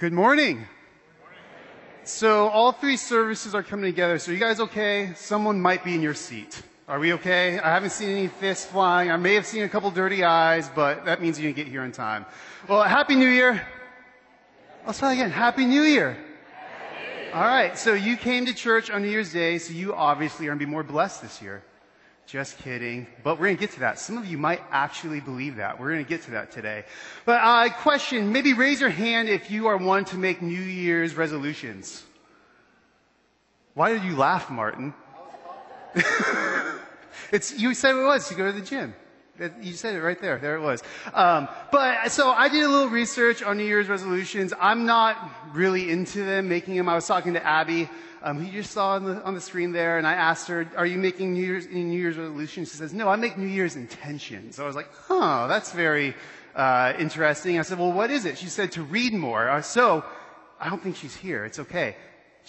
Good morning. So all three services are coming together. So you guys okay? Someone might be in your seat. Are we okay? I haven't seen any fists flying. I may have seen a couple dirty eyes, but that means you didn't get here in time. Well, Happy New Year. Let's try again. Happy New Year. All right. So you came to church on New Year's Day, so you obviously are going to be more blessed this year. Just kidding. But we're going to get to that. Some of you might actually believe that. We're going to get to that today. But uh, question, maybe raise your hand if you are one to make New Year's resolutions. Why did you laugh, Martin? it's, you said it was to go to the gym. You said it right there. There it was. Um, but so I did a little research on New Year's resolutions. I'm not really into them, making them. I was talking to Abby, um, who you just saw on the, on the screen there, and I asked her, "Are you making New Year's any New Year's resolutions?" She says, "No, I make New Year's intentions." So I was like, "Huh, that's very uh, interesting." I said, "Well, what is it?" She said, "To read more." Uh, so I don't think she's here. It's okay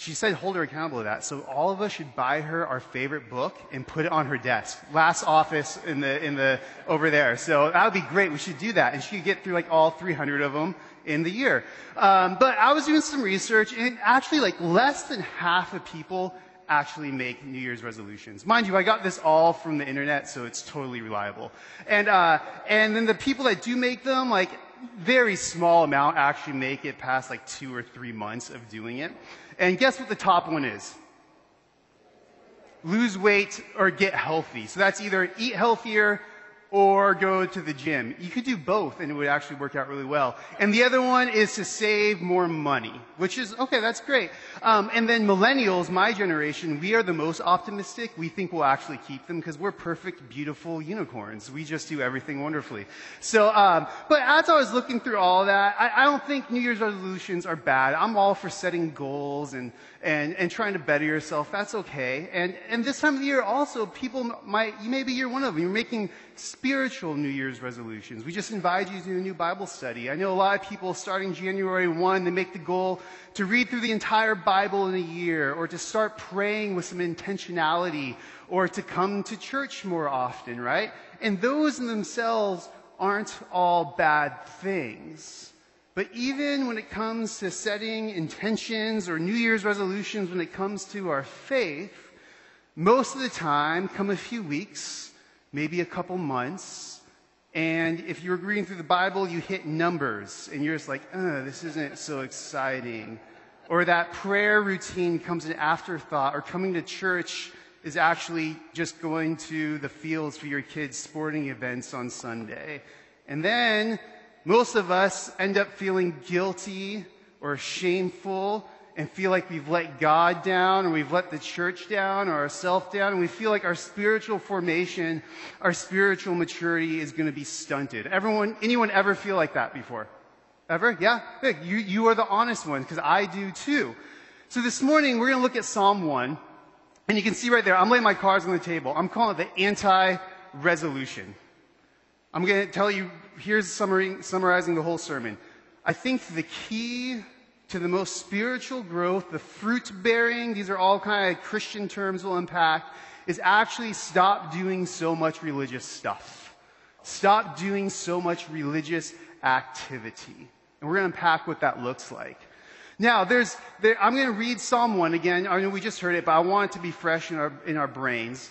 she said hold her accountable to that. So all of us should buy her our favorite book and put it on her desk. Last office in the, in the, over there. So that would be great. We should do that. And she could get through like all 300 of them in the year. Um, but I was doing some research and actually like less than half of people actually make New Year's resolutions. Mind you, I got this all from the internet, so it's totally reliable. And, uh, and then the people that do make them, like, very small amount actually make it past like two or three months of doing it. And guess what the top one is? Lose weight or get healthy. So that's either eat healthier or go to the gym. You could do both and it would actually work out really well. And the other one is to save more money, which is, okay, that's great. Um, and then millennials, my generation, we are the most optimistic. We think we'll actually keep them because we're perfect, beautiful unicorns. We just do everything wonderfully. So, um, but as I was looking through all that, I, I don't think New Year's resolutions are bad. I'm all for setting goals and, and, and trying to better yourself. That's okay. And, and this time of the year also, people might, you maybe you're one of them. You're making spiritual New Year's resolutions. We just invite you to do a new Bible study. I know a lot of people starting January 1, they make the goal to read through the entire Bible in a year or to start praying with some intentionality or to come to church more often, right? And those in themselves aren't all bad things. But even when it comes to setting intentions or New Year's resolutions, when it comes to our faith, most of the time come a few weeks, maybe a couple months, and if you're reading through the Bible, you hit numbers, and you're just like, uh, this isn't so exciting. Or that prayer routine comes an afterthought, or coming to church is actually just going to the fields for your kids' sporting events on Sunday. And then most of us end up feeling guilty or shameful and feel like we've let God down or we've let the church down or ourselves down and we feel like our spiritual formation, our spiritual maturity is going to be stunted. Everyone, anyone ever feel like that before? Ever? Yeah? You, you are the honest ones because I do too. So this morning we're going to look at Psalm 1 and you can see right there, I'm laying my cards on the table. I'm calling it the anti-resolution. I'm going to tell you, here's summarizing the whole sermon. I think the key to the most spiritual growth, the fruit bearing, these are all kind of Christian terms we'll unpack, is actually stop doing so much religious stuff. Stop doing so much religious activity. And we're going to unpack what that looks like. Now, there's, there, I'm going to read Psalm 1 again. I know we just heard it, but I want it to be fresh in our, in our brains.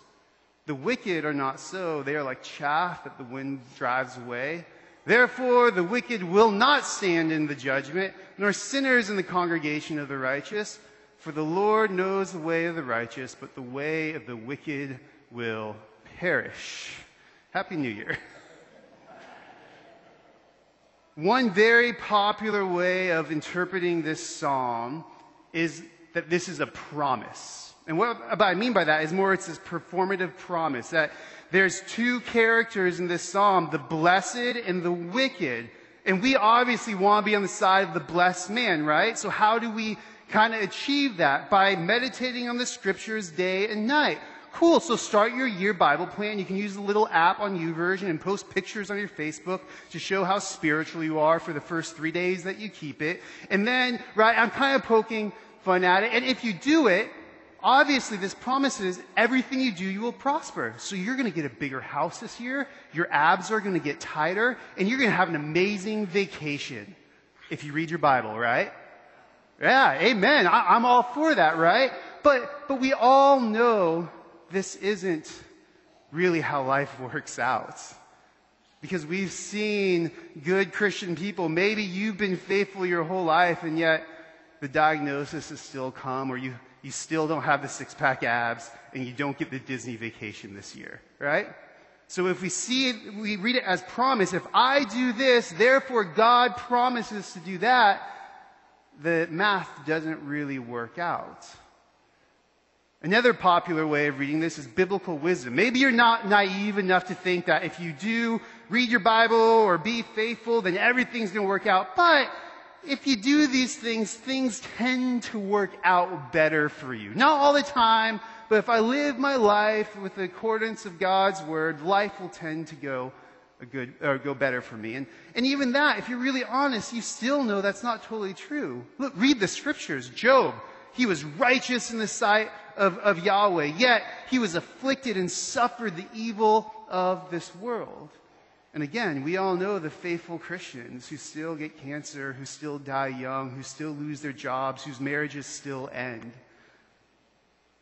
The wicked are not so. They are like chaff that the wind drives away. Therefore, the wicked will not stand in the judgment, nor sinners in the congregation of the righteous. For the Lord knows the way of the righteous, but the way of the wicked will perish. Happy New Year. One very popular way of interpreting this psalm is that this is a promise. And what I mean by that is more it's this performative promise that there's two characters in this psalm, the blessed and the wicked. And we obviously want to be on the side of the blessed man, right? So how do we kind of achieve that by meditating on the scriptures day and night. Cool. So start your year Bible plan. You can use the little app on YouVersion and post pictures on your Facebook to show how spiritual you are for the first three days that you keep it. And then, right, I'm kind of poking fun at it. And if you do it, obviously this promises everything you do, you will prosper. So you're going to get a bigger house this year. Your abs are going to get tighter and you're going to have an amazing vacation if you read your Bible, right? Yeah, amen. I, I'm all for that, right? But, but we all know this isn't really how life works out. Because we've seen good Christian people. Maybe you've been faithful your whole life and yet the diagnosis has still come or you, you still don't have the six pack abs and you don't get the Disney vacation this year, right? So if we see it, we read it as promise. If I do this, therefore God promises to do that, the math doesn't really work out. Another popular way of reading this is biblical wisdom. Maybe you're not naive enough to think that if you do read your Bible or be faithful, then everything's going to work out. But if you do these things, things tend to work out better for you. Not all the time, but if I live my life with the accordance of God's word, life will tend to go a good or go better for me. And and even that, if you're really honest, you still know that's not totally true. Look, read the scriptures. Job, he was righteous in the sight of, of Yahweh, yet he was afflicted and suffered the evil of this world. And again, we all know the faithful Christians who still get cancer, who still die young, who still lose their jobs, whose marriages still end.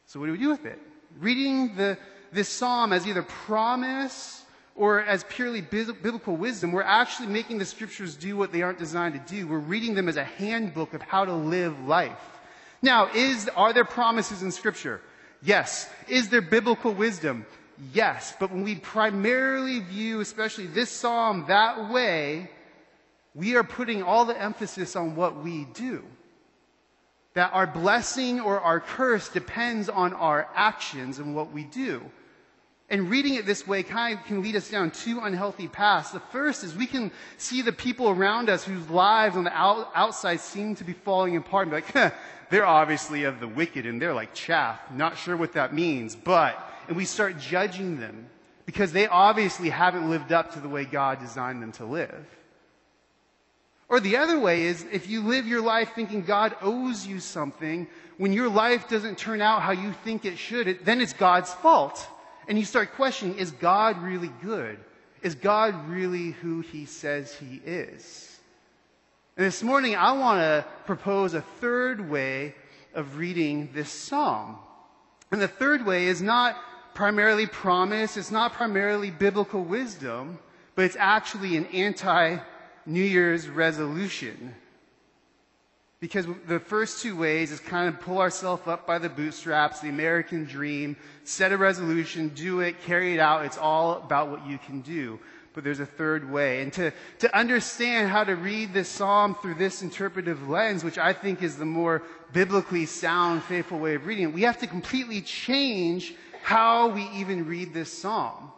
So what do we do with it? Reading the, this psalm as either promise or as purely biblical wisdom, we're actually making the scriptures do what they aren't designed to do. We're reading them as a handbook of how to live life. Now, is, are there promises in scripture? Yes. Is there biblical wisdom? Yes. But when we primarily view, especially this psalm that way, we are putting all the emphasis on what we do. That our blessing or our curse depends on our actions and what we do. And reading it this way kind of can lead us down two unhealthy paths. The first is we can see the people around us whose lives on the out, outside seem to be falling apart and be like, they're obviously of the wicked and they're like chaff. Not sure what that means, but, and we start judging them because they obviously haven't lived up to the way God designed them to live. Or the other way is if you live your life thinking God owes you something, when your life doesn't turn out how you think it should, it, then it's God's fault. And you start questioning, is God really good? Is God really who he says he is? And this morning, I want to propose a third way of reading this psalm. And the third way is not primarily promise, it's not primarily biblical wisdom, but it's actually an anti New Year's resolution. Because the first two ways is kind of pull ourselves up by the bootstraps, the American dream, set a resolution, do it, carry it out. It's all about what you can do. But there's a third way. And to, to understand how to read this psalm through this interpretive lens, which I think is the more biblically sound, faithful way of reading it, we have to completely change how we even read this psalm.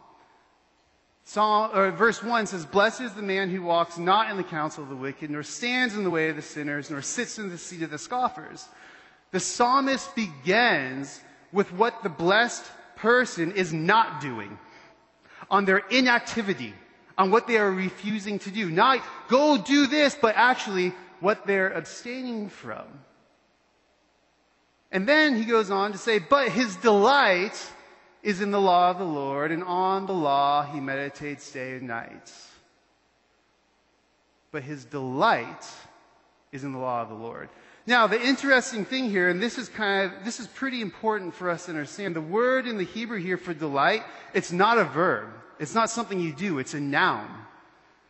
Psalm, or verse 1 says, Blessed is the man who walks not in the counsel of the wicked, nor stands in the way of the sinners, nor sits in the seat of the scoffers. The psalmist begins with what the blessed person is not doing, on their inactivity, on what they are refusing to do. Not go do this, but actually what they're abstaining from. And then he goes on to say, But his delight is in the law of the Lord, and on the law he meditates day and night. But his delight is in the law of the Lord. Now, the interesting thing here, and this is kind of, this is pretty important for us to understand. The word in the Hebrew here for delight, it's not a verb. It's not something you do. It's a noun.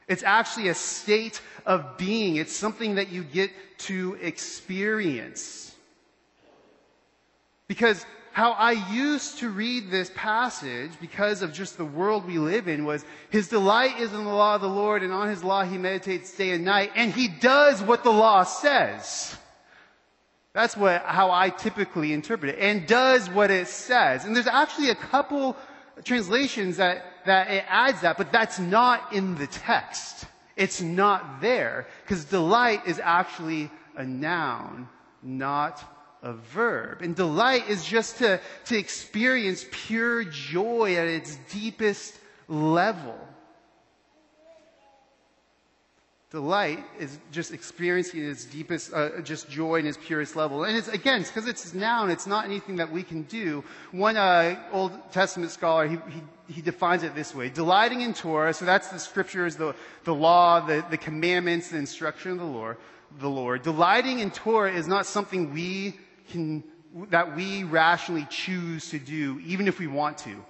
It's actually a state of being. It's something that you get to experience. Because how I used to read this passage because of just the world we live in was his delight is in the law of the Lord and on his law he meditates day and night and he does what the law says. That's what, how I typically interpret it and does what it says. And there's actually a couple translations that, that it adds that, but that's not in the text. It's not there because delight is actually a noun not a verb. And delight is just to, to experience pure joy at its deepest level. Delight is just experiencing its deepest, uh, just joy in its purest level. And it's, again, because it's, it's noun, it's not anything that we can do. One uh, Old Testament scholar, he, he, he, defines it this way. Delighting in Torah, so that's the scriptures, the, the law, the, the commandments, the instruction of the Lord, the Lord. Delighting in Torah is not something we can, that we rationally choose to do, even if we want to.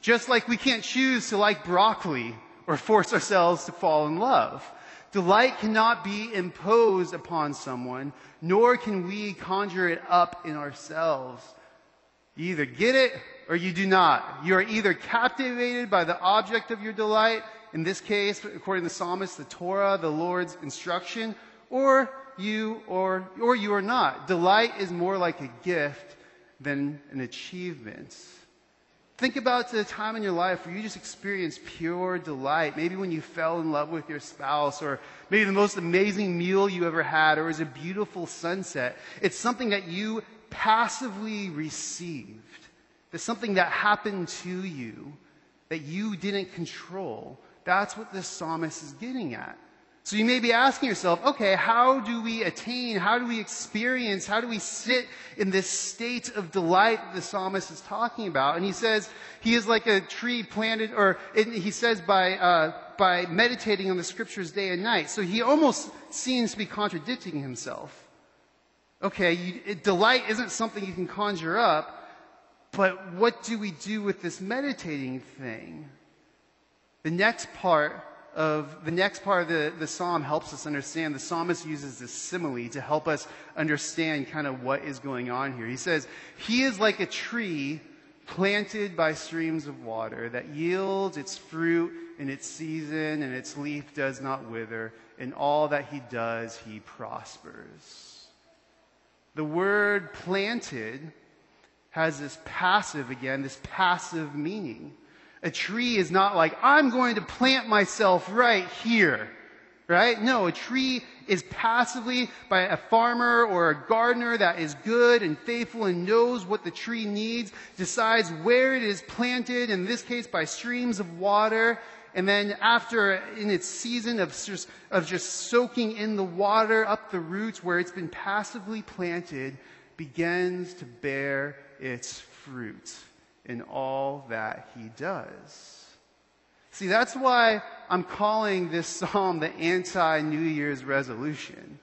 Just like we can't choose to like broccoli or force ourselves to fall in love. Delight cannot be imposed upon someone, nor can we conjure it up in ourselves. You either get it or you do not. You are either captivated by the object of your delight, in this case, according to the psalmist, the Torah, the Lord's instruction, or you or, or you are not. Delight is more like a gift than an achievement. Think about the time in your life where you just experienced pure delight. Maybe when you fell in love with your spouse, or maybe the most amazing meal you ever had, or it was a beautiful sunset. It's something that you passively received. It's something that happened to you that you didn't control. That's what this psalmist is getting at. So you may be asking yourself, okay, how do we attain, how do we experience, how do we sit in this state of delight that the psalmist is talking about? And he says he is like a tree planted, or he says by, uh, by meditating on the scriptures day and night. So he almost seems to be contradicting himself. Okay, you, delight isn't something you can conjure up, but what do we do with this meditating thing? The next part of the next part of the, the psalm helps us understand. The psalmist uses this simile to help us understand kind of what is going on here. He says, He is like a tree planted by streams of water that yields its fruit in its season and its leaf does not wither. In all that he does, he prospers. The word planted has this passive, again, this passive meaning. A tree is not like, I'm going to plant myself right here. Right? No, a tree is passively by a farmer or a gardener that is good and faithful and knows what the tree needs, decides where it is planted, in this case by streams of water, and then after in its season of just, of just soaking in the water up the roots where it's been passively planted, begins to bear its fruit in all that he does. See, that's why I'm calling this psalm the anti New Year's resolution.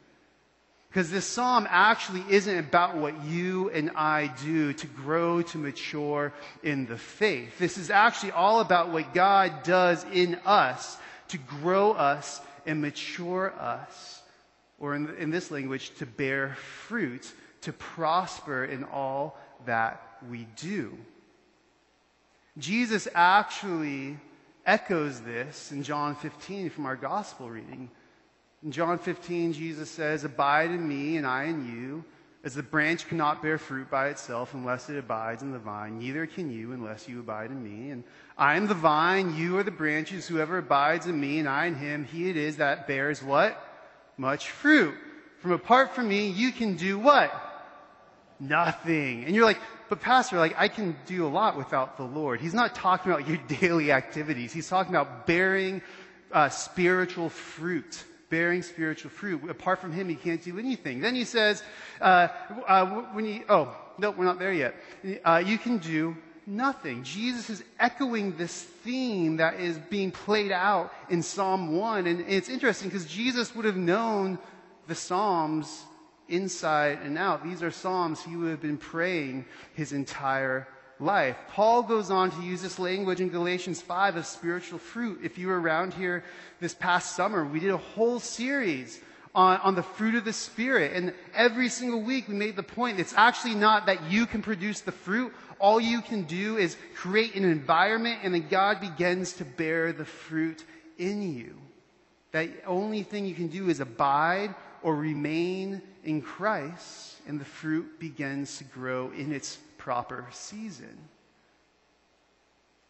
Because this psalm actually isn't about what you and I do to grow to mature in the faith. This is actually all about what God does in us to grow us and mature us, or in, in this language, to bear fruit, to prosper in all that we do. Jesus actually echoes this in John 15 from our gospel reading. In John 15, Jesus says, Abide in me and I in you. As the branch cannot bear fruit by itself unless it abides in the vine, neither can you unless you abide in me. And I am the vine, you are the branches. Whoever abides in me and I in him, he it is that bears what? Much fruit. From apart from me, you can do what? Nothing. And you're like, but pastor, like I can do a lot without the Lord. He's not talking about your daily activities. He's talking about bearing uh, spiritual fruit. Bearing spiritual fruit. Apart from him, he can't do anything. Then he says, uh, uh, when you, oh, no, we're not there yet. Uh, you can do nothing. Jesus is echoing this theme that is being played out in Psalm 1. And it's interesting because Jesus would have known the Psalms inside and out. These are Psalms he would have been praying his entire life. Paul goes on to use this language in Galatians 5 of spiritual fruit. If you were around here this past summer, we did a whole series on, on the fruit of the Spirit. And every single week we made the point it's actually not that you can produce the fruit. All you can do is create an environment and then God begins to bear the fruit in you. That only thing you can do is abide or remain in Christ, and the fruit begins to grow in its proper season.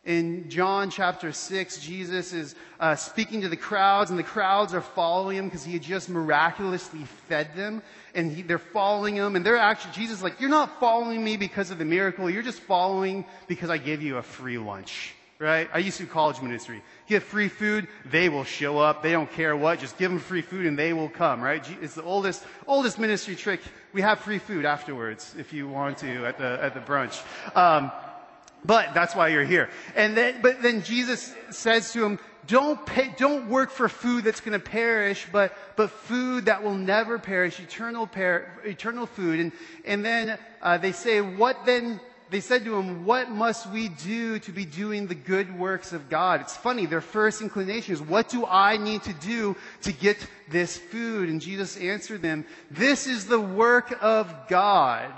In John chapter 6, Jesus is uh, speaking to the crowds, and the crowds are following him because he had just miraculously fed them. And he, they're following him, and they're actually, Jesus like, You're not following me because of the miracle, you're just following because I gave you a free lunch. Right? I used to do college ministry. Give free food, they will show up. They don't care what. Just give them free food and they will come, right? It's the oldest, oldest ministry trick. We have free food afterwards if you want to at the, at the brunch. Um, but that's why you're here. And then, but then Jesus says to him, don't pay, don't work for food that's going to perish, but, but food that will never perish, eternal, per, eternal food. And, and then uh, they say, what then they said to him, What must we do to be doing the good works of God? It's funny, their first inclination is, What do I need to do to get this food? And Jesus answered them, This is the work of God,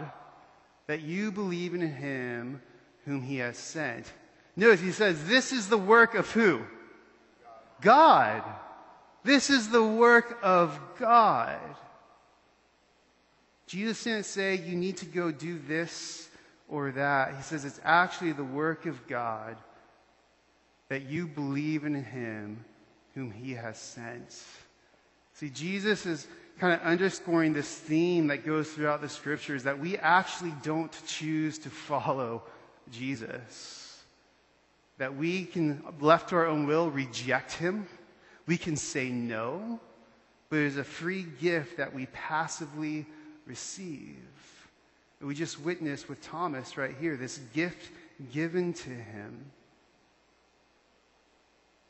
that you believe in him whom he has sent. Notice he says, This is the work of who? God. This is the work of God. Jesus didn't say, You need to go do this or that. He says it's actually the work of God that you believe in him whom he has sent. See, Jesus is kind of underscoring this theme that goes throughout the scriptures that we actually don't choose to follow Jesus. That we can, left to our own will, reject him. We can say no. But it is a free gift that we passively receive. We just witnessed with Thomas right here this gift given to him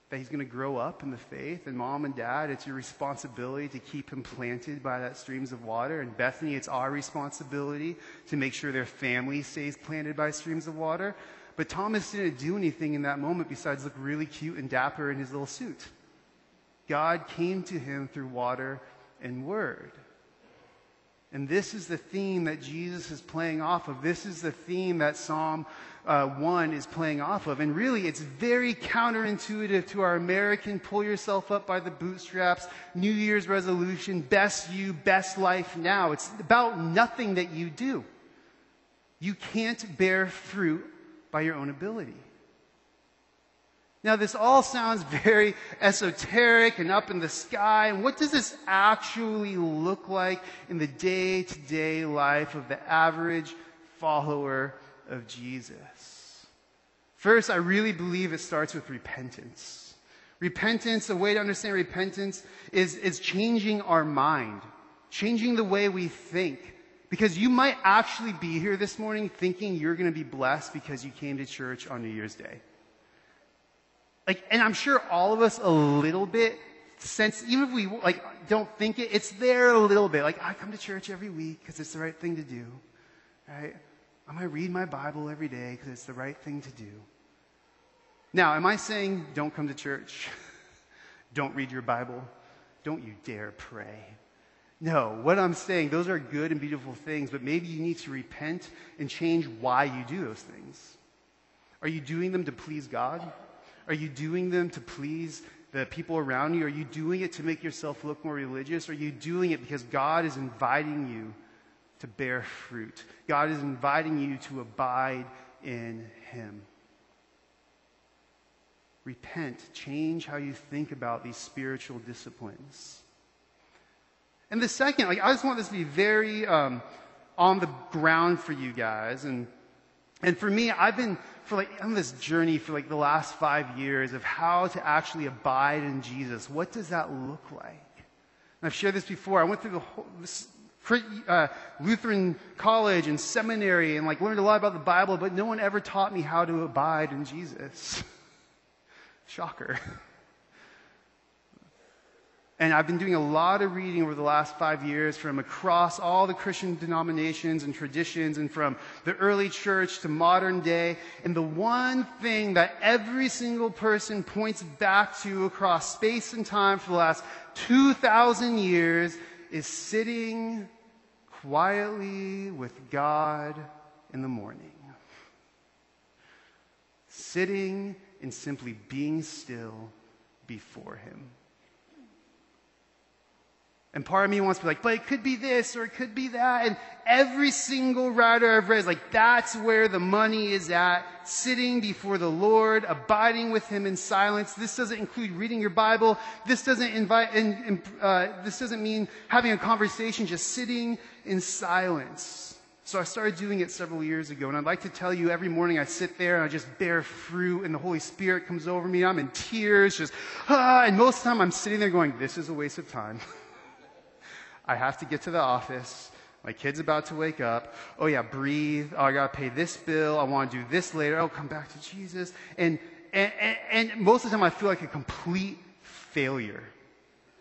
that he's going to grow up in the faith. And mom and dad, it's your responsibility to keep him planted by that streams of water. And Bethany, it's our responsibility to make sure their family stays planted by streams of water. But Thomas didn't do anything in that moment besides look really cute and dapper in his little suit. God came to him through water and word. And this is the theme that Jesus is playing off of. This is the theme that Psalm uh, 1 is playing off of. And really, it's very counterintuitive to our American pull yourself up by the bootstraps, New Year's resolution, best you, best life now. It's about nothing that you do. You can't bear fruit by your own ability. Now, this all sounds very esoteric and up in the sky. What does this actually look like in the day to day life of the average follower of Jesus? First, I really believe it starts with repentance. Repentance, a way to understand repentance is, is changing our mind, changing the way we think. Because you might actually be here this morning thinking you're going to be blessed because you came to church on New Year's Day. Like, and I'm sure all of us a little bit sense, even if we like don't think it, it's there a little bit. Like, I come to church every week because it's the right thing to do, right? I'm gonna read my Bible every day because it's the right thing to do. Now, am I saying don't come to church? don't read your Bible? Don't you dare pray? No, what I'm saying, those are good and beautiful things, but maybe you need to repent and change why you do those things. Are you doing them to please God? Are you doing them to please the people around you? Are you doing it to make yourself look more religious? Are you doing it because God is inviting you to bear fruit? God is inviting you to abide in Him. Repent, change how you think about these spiritual disciplines. And the second, like, I just want this to be very um, on the ground for you guys. And, and for me, I've been for like on this journey for like the last five years of how to actually abide in Jesus. What does that look like? And I've shared this before. I went through the whole, this, uh, Lutheran college and seminary and like learned a lot about the Bible, but no one ever taught me how to abide in Jesus. Shocker. And I've been doing a lot of reading over the last five years from across all the Christian denominations and traditions and from the early church to modern day. And the one thing that every single person points back to across space and time for the last 2,000 years is sitting quietly with God in the morning. Sitting and simply being still before Him. And part of me wants to be like, but it could be this or it could be that. And every single writer I've read is like, that's where the money is at. Sitting before the Lord, abiding with Him in silence. This doesn't include reading your Bible. This doesn't invite, in, uh, this doesn't mean having a conversation, just sitting in silence. So I started doing it several years ago. And I'd like to tell you every morning I sit there and I just bear fruit and the Holy Spirit comes over me. I'm in tears, just, ah, and most of the time I'm sitting there going, this is a waste of time. I have to get to the office. My kid's about to wake up. Oh yeah, breathe. Oh, I gotta pay this bill. I want to do this later. I'll come back to Jesus. And, and, and, and most of the time I feel like a complete failure.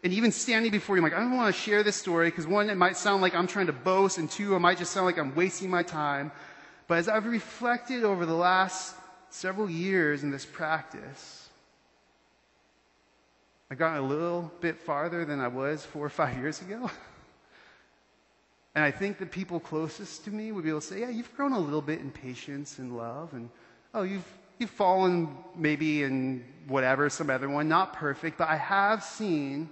And even standing before you, I'm like, I don't want to share this story because one, it might sound like I'm trying to boast, and two, it might just sound like I'm wasting my time. But as I've reflected over the last several years in this practice, I've gotten a little bit farther than I was four or five years ago. And I think the people closest to me would be able to say, yeah, you've grown a little bit in patience and love. And, oh, you've, you've fallen maybe in whatever, some other one, not perfect, but I have seen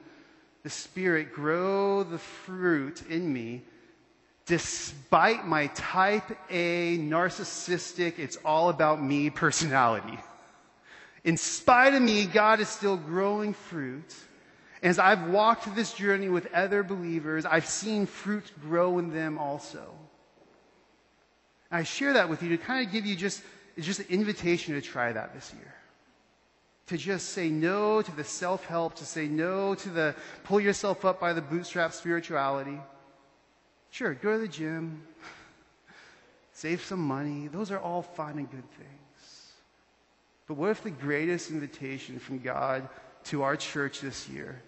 the Spirit grow the fruit in me despite my type A, narcissistic, it's all about me personality. In spite of me, God is still growing fruit. As I've walked this journey with other believers, I've seen fruit grow in them also. I share that with you to kind of give you just, just an invitation to try that this year. To just say no to the self help, to say no to the pull yourself up by the bootstrap spirituality. Sure, go to the gym, save some money. Those are all fine and good things. But what if the greatest invitation from God to our church this year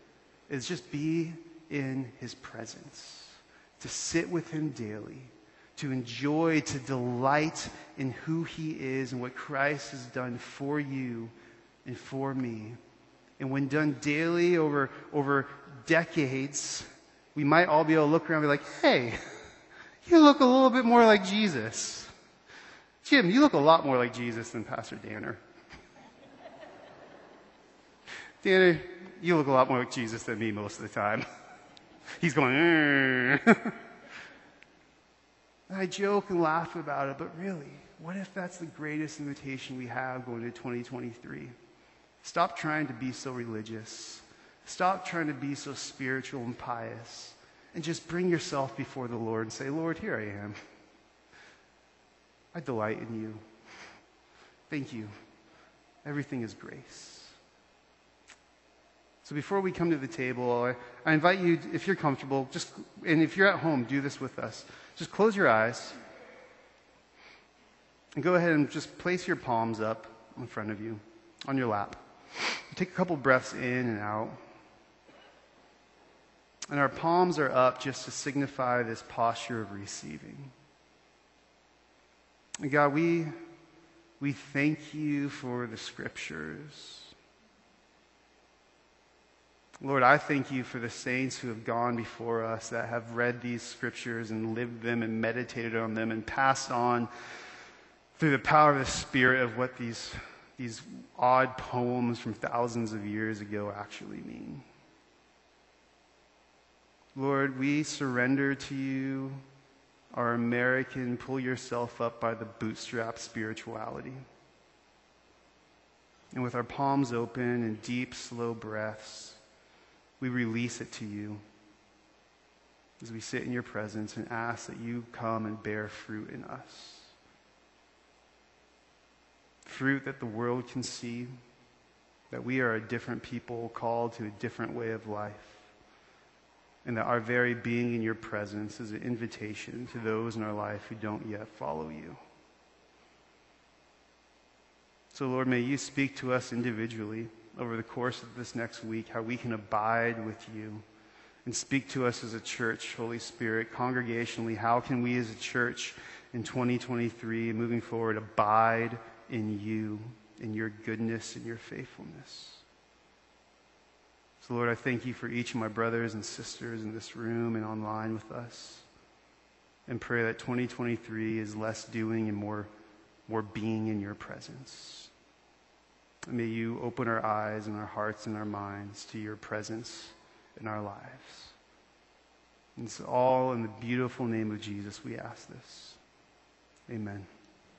is just be in his presence, to sit with him daily, to enjoy, to delight in who he is and what Christ has done for you and for me. And when done daily over, over decades, we might all be able to look around and be like, hey, you look a little bit more like Jesus. Jim, you look a lot more like Jesus than Pastor Danner. Danner, you look a lot more like Jesus than me most of the time. He's going. I joke and laugh about it, but really, what if that's the greatest invitation we have going into 2023? Stop trying to be so religious. Stop trying to be so spiritual and pious. And just bring yourself before the Lord and say, Lord, here I am. I delight in you. Thank you. Everything is grace. So before we come to the table, I, invite you, if you're comfortable, just, and if you're at home, do this with us. Just close your eyes and go ahead and just place your palms up in front of you on your lap. Take a couple breaths in and out. And our palms are up just to signify this posture of receiving. And God, we, we thank you for the scriptures. Lord, I thank you for the saints who have gone before us that have read these scriptures and lived them and meditated on them and passed on through the power of the Spirit of what these, these odd poems from thousands of years ago actually mean. Lord, we surrender to you our American, pull yourself up by the bootstrap spirituality. And with our palms open and deep, slow breaths, we release it to you as we sit in your presence and ask that you come and bear fruit in us. Fruit that the world can see, that we are a different people called to a different way of life, and that our very being in your presence is an invitation to those in our life who don't yet follow you. So, Lord, may you speak to us individually over the course of this next week how we can abide with you and speak to us as a church, Holy Spirit, congregationally. How can we as a church in 2023 moving forward abide in you, in your goodness, and your faithfulness? So, Lord, I thank you for each of my brothers and sisters in this room and online with us. And pray that 2023 is less doing and more, more being in your presence. May you open our eyes and our hearts and our minds to your presence in our lives. And It's all in the beautiful name of Jesus we ask this. Amen.